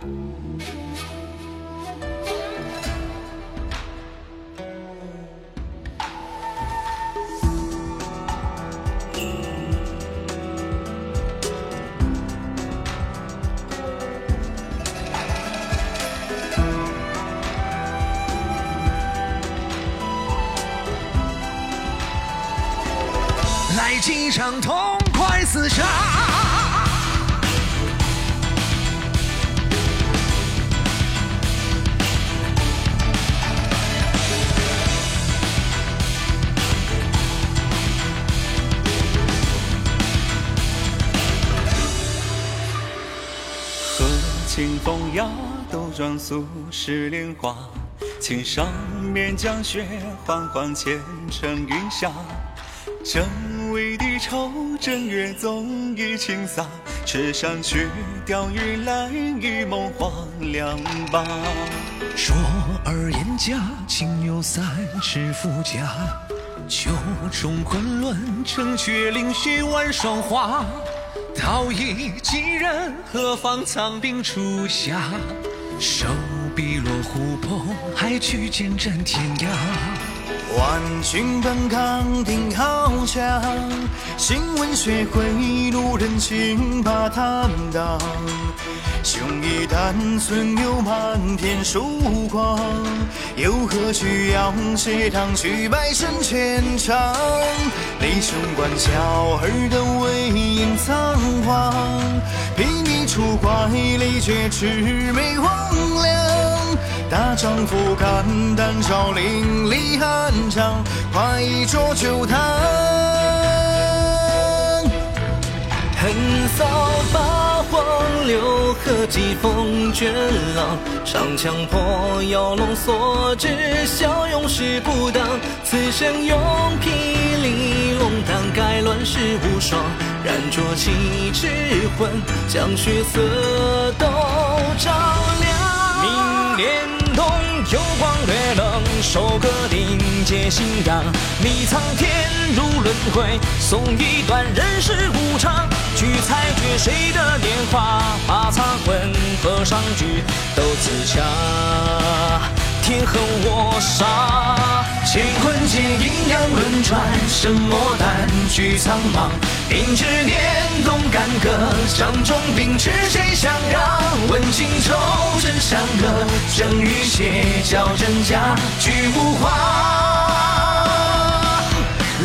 来几场痛快厮杀。清风雅，斗转素湿莲花。青上面江雪缓缓前程云霞。正为低愁，正月纵雨倾洒。池上雪，钓鱼来，一梦黄粱罢。说儿燕家，青牛三尺夫家。秋中昆仑，城阙凌虚万霜华。道义几人，何妨藏兵出下。手笔落湖泊，还去见斩天涯。万军奔抗定豪强，新闻学会路人情把坦荡。雄义胆存有满天曙光，又何须要斜堂去拜神前场？立雄关小儿的威严苍黄，披靡出怪力绝魑魅魍魉。大丈夫肝胆少林里酣畅，快意酌酒汤。横扫八荒六合，疾风卷浪。长枪破妖龙所指，骁勇势不挡。此生用霹雳龙胆，盖乱世无双。燃灼气之魂，将血色都照亮。明莲。幽光掠冷，收割顶阶信仰。迷苍天入轮回，送一段人世无常。去裁决谁的年华，把残魂和伤局都自下。天恨我杀，轮转，神魔胆俱苍茫。兵至年动干戈，掌中兵持谁相让？问情仇真善恶，正与邪教真假俱无话。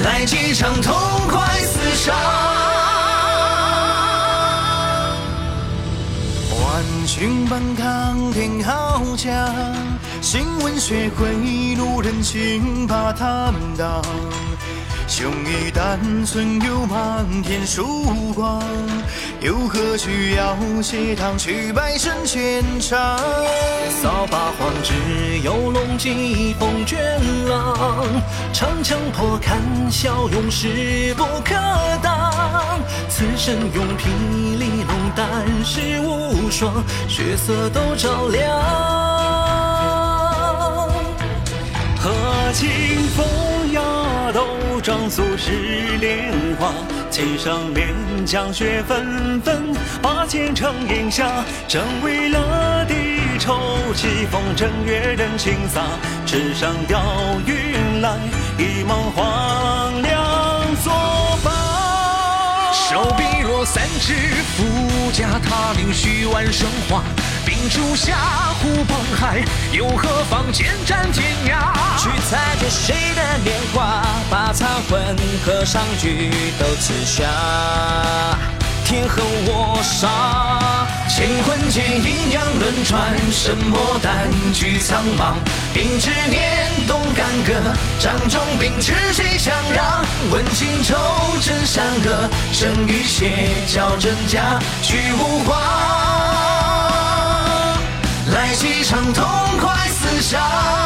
来几场痛快厮杀，万军奔抗天豪强，新闻学会路人情把坦荡。雄义胆存有满天曙光，又何须要斜堂去拜神前场？扫八荒，只有龙疾风卷浪。长枪破砍，骁勇势不可挡。此生用霹雳龙胆，识无双，血色都照亮。清风雅，斗转素世莲花。青上面江雪纷纷，把前程饮下。正为了地愁，疾风正月人情洒。纸上钓鱼来，一梦黄粱作罢。手笔落三尺富家，踏凌虚晚霜华。兵出下，湖崩海，又何妨剑斩天涯？去裁决谁的年华，把残魂和伤局都刺下。天恨我杀，乾坤间阴阳轮转，神魔胆俱苍茫。兵至年动干戈，掌中兵持谁相让？问情仇真善恶，生与邪教真假俱无话。来几场痛快厮杀。